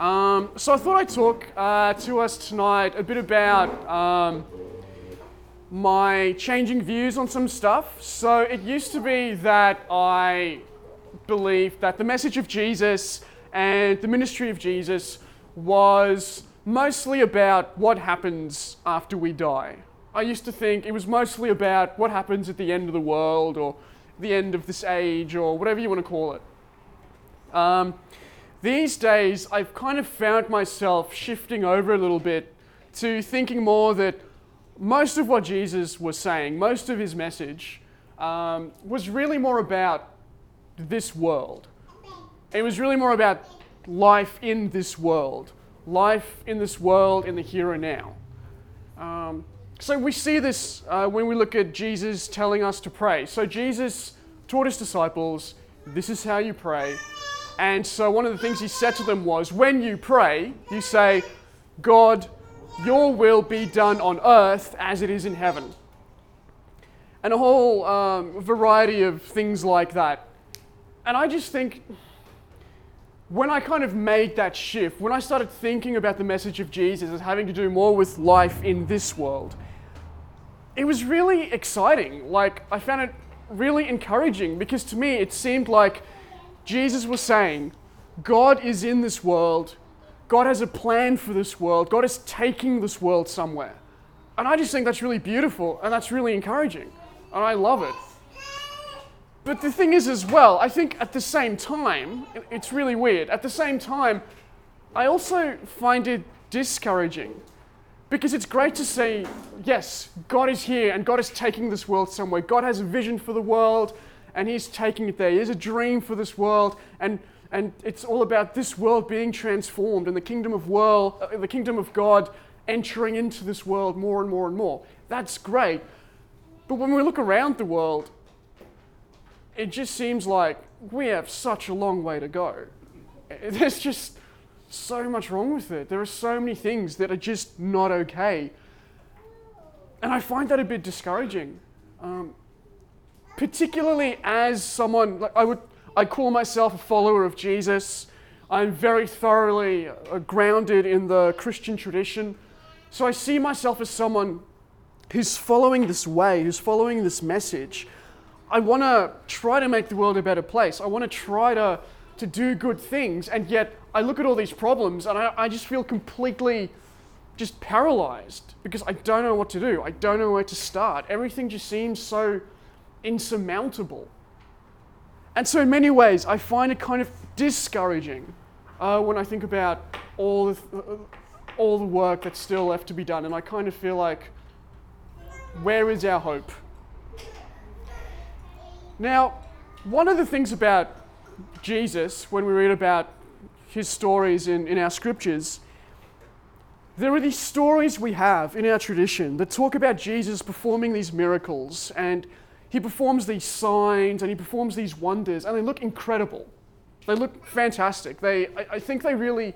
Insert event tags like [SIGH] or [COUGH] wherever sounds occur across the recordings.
Um, so I thought I'd talk uh, to us tonight a bit about um, my changing views on some stuff. So it used to be that I believed that the message of Jesus and the ministry of Jesus was mostly about what happens after we die. I used to think it was mostly about what happens at the end of the world or the end of this age or whatever you want to call it. Um, these days, I've kind of found myself shifting over a little bit to thinking more that most of what Jesus was saying, most of his message, um, was really more about this world. It was really more about life in this world, life in this world in the here and now. Um, so we see this uh, when we look at Jesus telling us to pray. So Jesus taught his disciples, this is how you pray. And so one of the things he said to them was, when you pray, you say, God, your will be done on earth as it is in heaven. And a whole um, variety of things like that. And I just think, when I kind of made that shift, when I started thinking about the message of Jesus as having to do more with life in this world, it was really exciting. Like, I found it really encouraging because to me it seemed like Jesus was saying, God is in this world. God has a plan for this world. God is taking this world somewhere. And I just think that's really beautiful and that's really encouraging. And I love it. But the thing is, as well, I think at the same time, it's really weird. At the same time, I also find it discouraging because it's great to see, yes, God is here and God is taking this world somewhere. God has a vision for the world and he's taking it there. He has a dream for this world, and, and it's all about this world being transformed and the kingdom of world, uh, the kingdom of God entering into this world more and more and more. That's great. But when we look around the world, it just seems like we have such a long way to go. [LAUGHS] There's just so much wrong with it. There are so many things that are just not okay. And I find that a bit discouraging. Um, particularly as someone, like I would, I call myself a follower of Jesus. I'm very thoroughly uh, grounded in the Christian tradition. So I see myself as someone who's following this way, who's following this message. I want to try to make the world a better place. I want to try to, to do good things. And yet I look at all these problems and I, I just feel completely just paralyzed because I don't know what to do. I don't know where to start. Everything just seems so insurmountable. And so, in many ways, I find it kind of discouraging uh, when I think about all the, uh, all the work that's still left to be done. And I kind of feel like, where is our hope? Now, one of the things about Jesus, when we read about his stories in, in our scriptures, there are these stories we have in our tradition that talk about Jesus performing these miracles and he performs these signs and he performs these wonders, and they look incredible. They look fantastic. They, I, I think they really,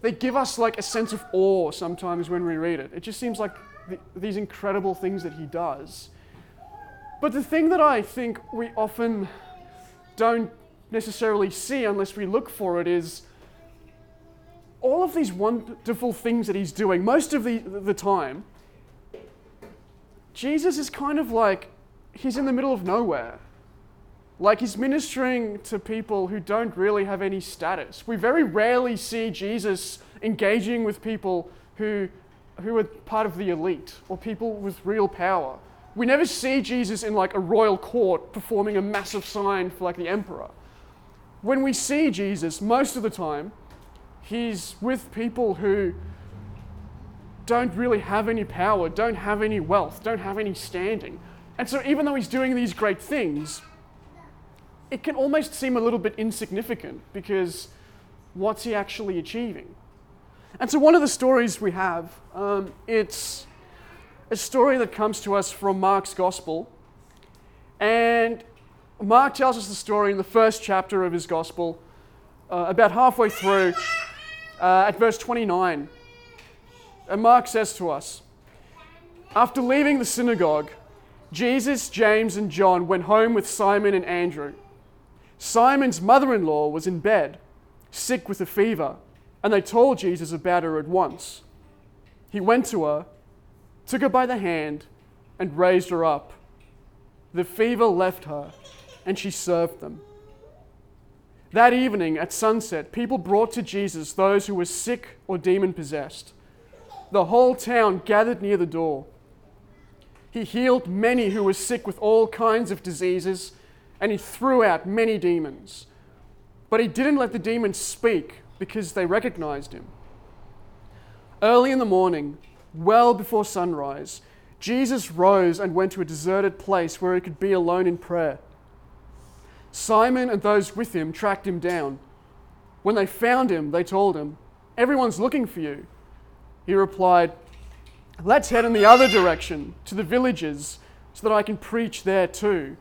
they give us like a sense of awe sometimes when we read it. It just seems like the, these incredible things that he does. But the thing that I think we often don't necessarily see unless we look for it is all of these wonderful things that he's doing, most of the, the time, Jesus is kind of like he's in the middle of nowhere. Like he's ministering to people who don't really have any status. We very rarely see Jesus engaging with people who, who are part of the elite or people with real power. We never see Jesus in like a royal court performing a massive sign for like the emperor. When we see Jesus, most of the time, he's with people who don't really have any power, don't have any wealth, don't have any standing. And so, even though he's doing these great things, it can almost seem a little bit insignificant because what's he actually achieving? And so, one of the stories we have, um, it's a story that comes to us from Mark's Gospel. And Mark tells us the story in the first chapter of his Gospel, uh, about halfway through, uh, at verse 29. And Mark says to us, After leaving the synagogue, Jesus, James, and John went home with Simon and Andrew. Simon's mother in law was in bed, sick with a fever, and they told Jesus about her at once. He went to her, took her by the hand, and raised her up. The fever left her, and she served them. That evening at sunset, people brought to Jesus those who were sick or demon possessed. The whole town gathered near the door. He healed many who were sick with all kinds of diseases, and he threw out many demons. But he didn't let the demons speak because they recognized him. Early in the morning, well before sunrise, Jesus rose and went to a deserted place where he could be alone in prayer. Simon and those with him tracked him down. When they found him, they told him, Everyone's looking for you. He replied, Let's head in the other direction, to the villages, so that I can preach there too.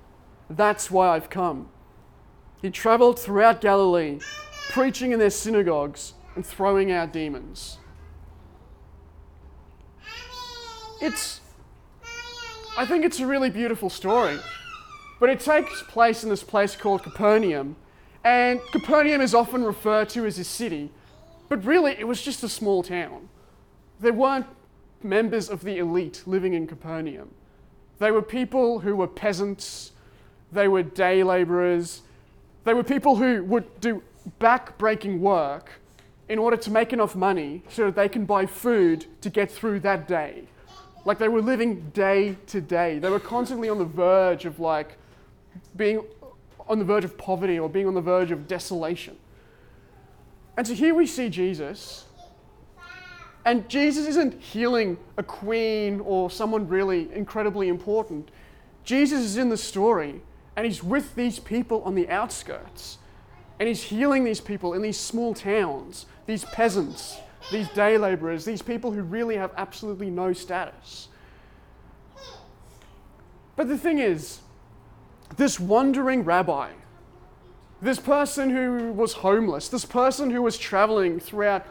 That's why I've come. He traveled throughout Galilee, preaching in their synagogues and throwing out demons. It's, I think it's a really beautiful story. But it takes place in this place called Capernaum. And Capernaum is often referred to as a city, but really it was just a small town. There weren't members of the elite living in Capernaum. They were people who were peasants, they were day laborers, they were people who would do back-breaking work in order to make enough money so that they can buy food to get through that day. Like they were living day to day. They were constantly on the verge of like being on the verge of poverty or being on the verge of desolation. And so here we see Jesus, and Jesus isn't healing a queen or someone really incredibly important. Jesus is in the story, and he's with these people on the outskirts. And he's healing these people in these small towns, these peasants, these day laborers, these people who really have absolutely no status. But the thing is, this wandering rabbi, this person who was homeless, this person who was traveling throughout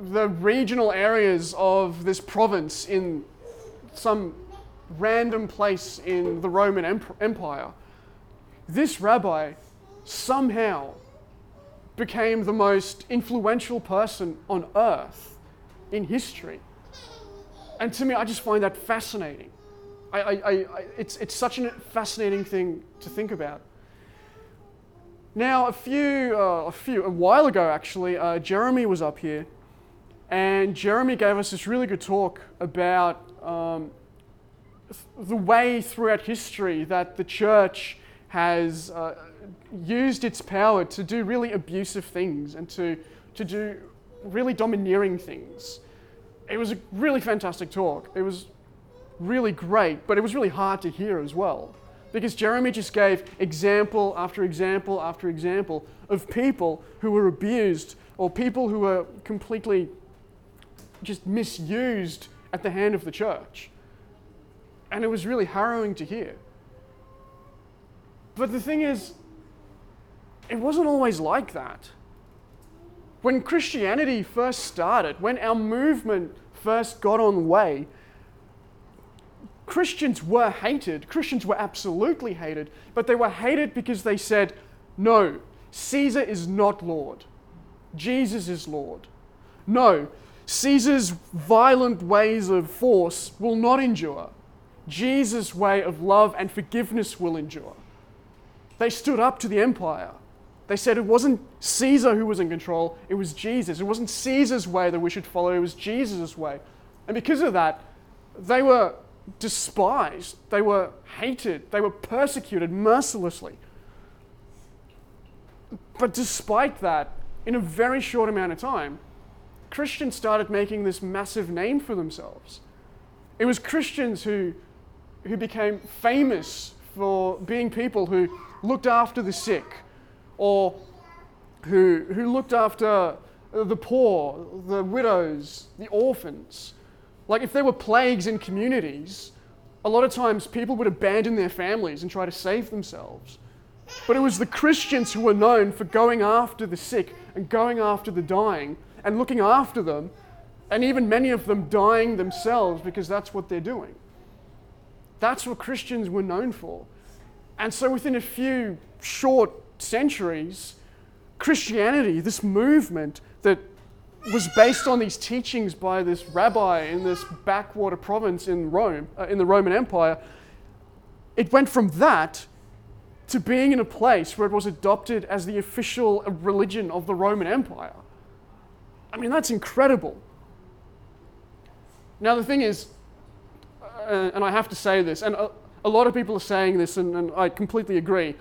the regional areas of this province in some random place in the Roman Empire, this rabbi somehow became the most influential person on earth in history. And to me, I just find that fascinating. I, I, I, it's, it's such a fascinating thing to think about. Now, a few, uh, a few, a while ago actually, uh, Jeremy was up here, and Jeremy gave us this really good talk about um, the way throughout history that the church has uh, used its power to do really abusive things and to, to do really domineering things. It was a really fantastic talk. It was really great, but it was really hard to hear as well. Because Jeremy just gave example after example after example of people who were abused or people who were completely just misused at the hand of the church. And it was really harrowing to hear. But the thing is, it wasn't always like that. When Christianity first started, when our movement first got on the way, Christians were hated. Christians were absolutely hated, but they were hated because they said, no, Caesar is not Lord. Jesus is Lord. No, Caesar's violent ways of force will not endure. Jesus' way of love and forgiveness will endure. They stood up to the empire. They said it wasn't Caesar who was in control, it was Jesus. It wasn't Caesar's way that we should follow, it was Jesus' way. And because of that, they were despised, they were hated, they were persecuted mercilessly. But despite that, in a very short amount of time, Christians started making this massive name for themselves. It was Christians who, who became famous for being people who looked after the sick or who, who looked after the poor, the widows, the orphans. Like, if there were plagues in communities, a lot of times people would abandon their families and try to save themselves. But it was the Christians who were known for going after the sick and going after the dying and looking after them, and even many of them dying themselves because that's what they're doing. That's what Christians were known for. And so, within a few short centuries, Christianity, this movement that was based on these teachings by this rabbi in this backwater province in Rome, uh, in the Roman Empire. It went from that to being in a place where it was adopted as the official religion of the Roman Empire. I mean, that's incredible. Now, the thing is, uh, and I have to say this, and a, a lot of people are saying this, and, and, I completely agree.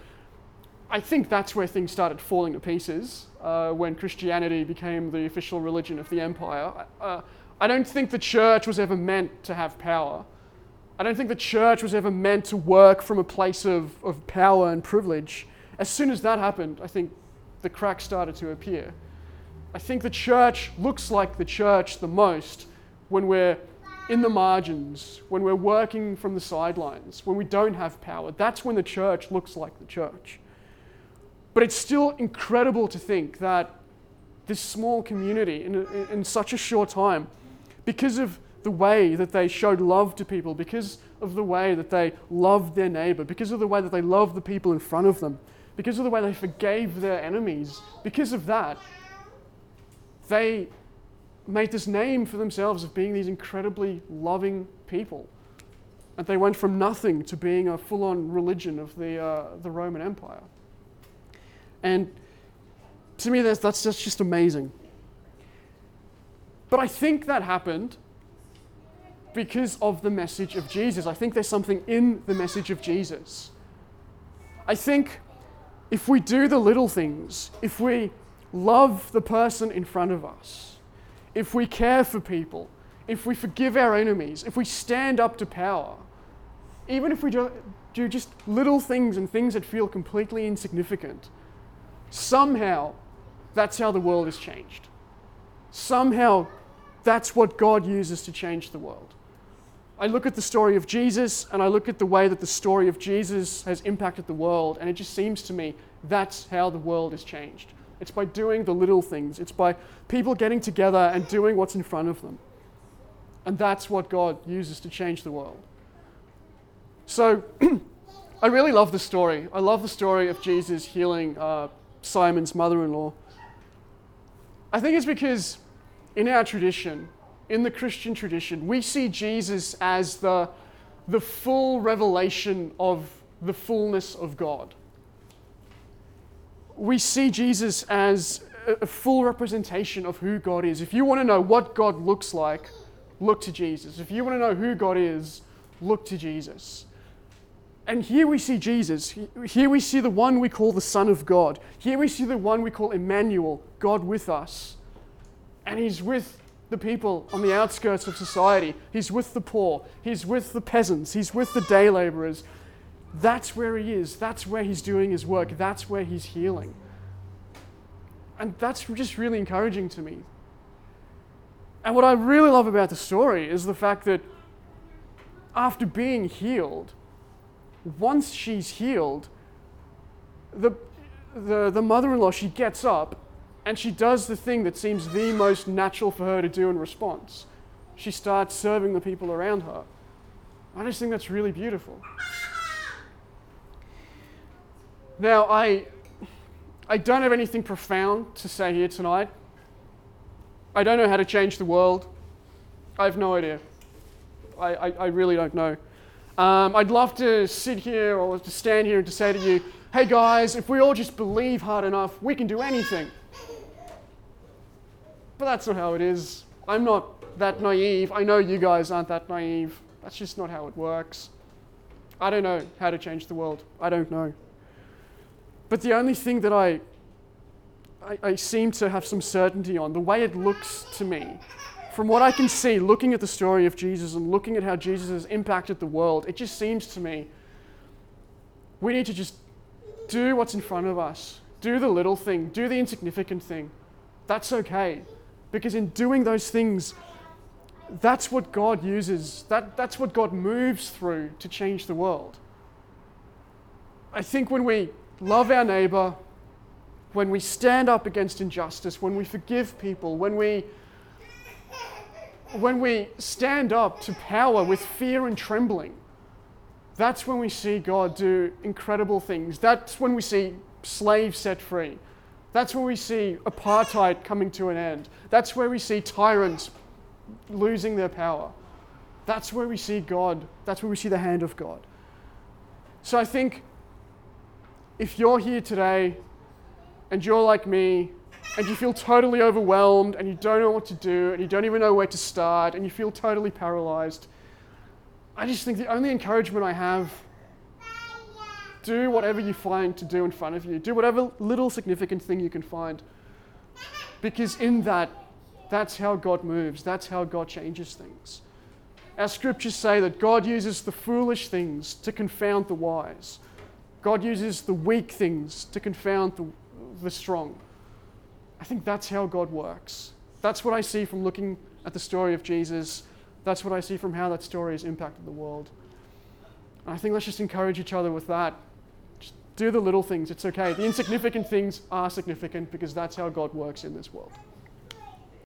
I think that's where things started falling to pieces uh, when Christianity became the official religion of the empire. Uh, I don't think the church was ever meant to have power. I don't think the church was ever meant to work from a place of, of power and privilege. As soon as that happened, I think the cracks started to appear. I think the church looks like the church the most when we're in the margins, when we're working from the sidelines, when we don't have power. That's when the church looks like the church. But it's still incredible to think that this small community, in, in such a short time, because of the way that they showed love to people, because of the way that they loved their neighbor, because of the way that they loved the people in front of them, because of the way they forgave their enemies, because of that, they made this name for themselves of being these incredibly loving people. And they went from nothing to being a full on religion of the, uh, the Roman Empire. And to me, that's, that's just, just amazing. But I think that happened because of the message of Jesus. I think there's something in the message of Jesus. I think if we do the little things, if we love the person in front of us, if we care for people, if we forgive our enemies, if we stand up to power, even if we do, do just little things and things that feel completely insignificant, somehow that's how the world is changed. Somehow that's what God uses to change the world. I look at the story of Jesus and I look at the way that the story of Jesus has impacted the world, and it just seems to me that's how the world is changed. It's by doing the little things, it's by people getting together and doing what's in front of them. And that's what God uses to change the world. So, [CLEARS THROAT] I really love the story. I love the story of Jesus healing uh, Simon's mother in law. I think it's because in our tradition, in the Christian tradition, we see Jesus as the, the full revelation of the fullness of God we see Jesus as a full representation of who God is. If you want to know what God looks like, look to Jesus. If you want to know who God is, look to Jesus. And here we see Jesus. Here we see the one we call the Son of God. Here we see the one we call Emmanuel, God with us. And he's with the people on the outskirts of society. He's with the poor. He's with the peasants. He's with the day laborers. That's where he is. That's where he's doing his work. That's where he's healing. And that's just really encouraging to me. And what I really love about the story is the fact that after being healed, once she's healed, the, the, the mother in law, she gets up and she does the thing that seems the most natural for her to do in response. She starts serving the people around her. I just think that's really beautiful. Now, I, I don't have anything profound to say here tonight. I don't know how to change the world. I have no idea. I, I, I really don't know. Um, I'd love to sit here or to stand here and to say to you, hey guys, if we all just believe hard enough, we can do anything. But that's not how it is. I'm not that naive. I know you guys aren't that naive. That's just not how it works. I don't know how to change the world. I don't know. But the only thing that I, I, I, seem to have some certainty on, the way it looks to me, from what I can see, looking at the story of Jesus and looking at how Jesus has impacted the world, it just seems to me we need to just do what's in front of us, do the little thing, do the insignificant thing. That's okay. Because in doing those things, that's what God uses, that, that's what God moves through to change the world. I think when we love our neighbor, when we stand up against injustice, when we forgive people, when we when we stand up to power with fear and trembling, that's when we see God do incredible things. That's when we see slaves set free. That's when we see apartheid coming to an end. That's where we see tyrants losing their power. That's where we see God. That's where we see the hand of God. So I think if you're here today and you're like me and you feel totally overwhelmed and you don't know what to do and you don't even know where to start and you feel totally paralyzed, I just think the only encouragement I have do whatever you find to do in front of you. Do whatever little significant thing you can find. Because in that, that's how God moves, that's how God changes things. Our scriptures say that God uses the foolish things to confound the wise. God uses the weak things to confound the, the strong. I think that's how God works. That's what I see from looking at the story of Jesus. That's what I see from how that story has impacted the world. And I think let's just encourage each other with that. Just do the little things, it's okay. The insignificant things are significant because that's how God works in this world.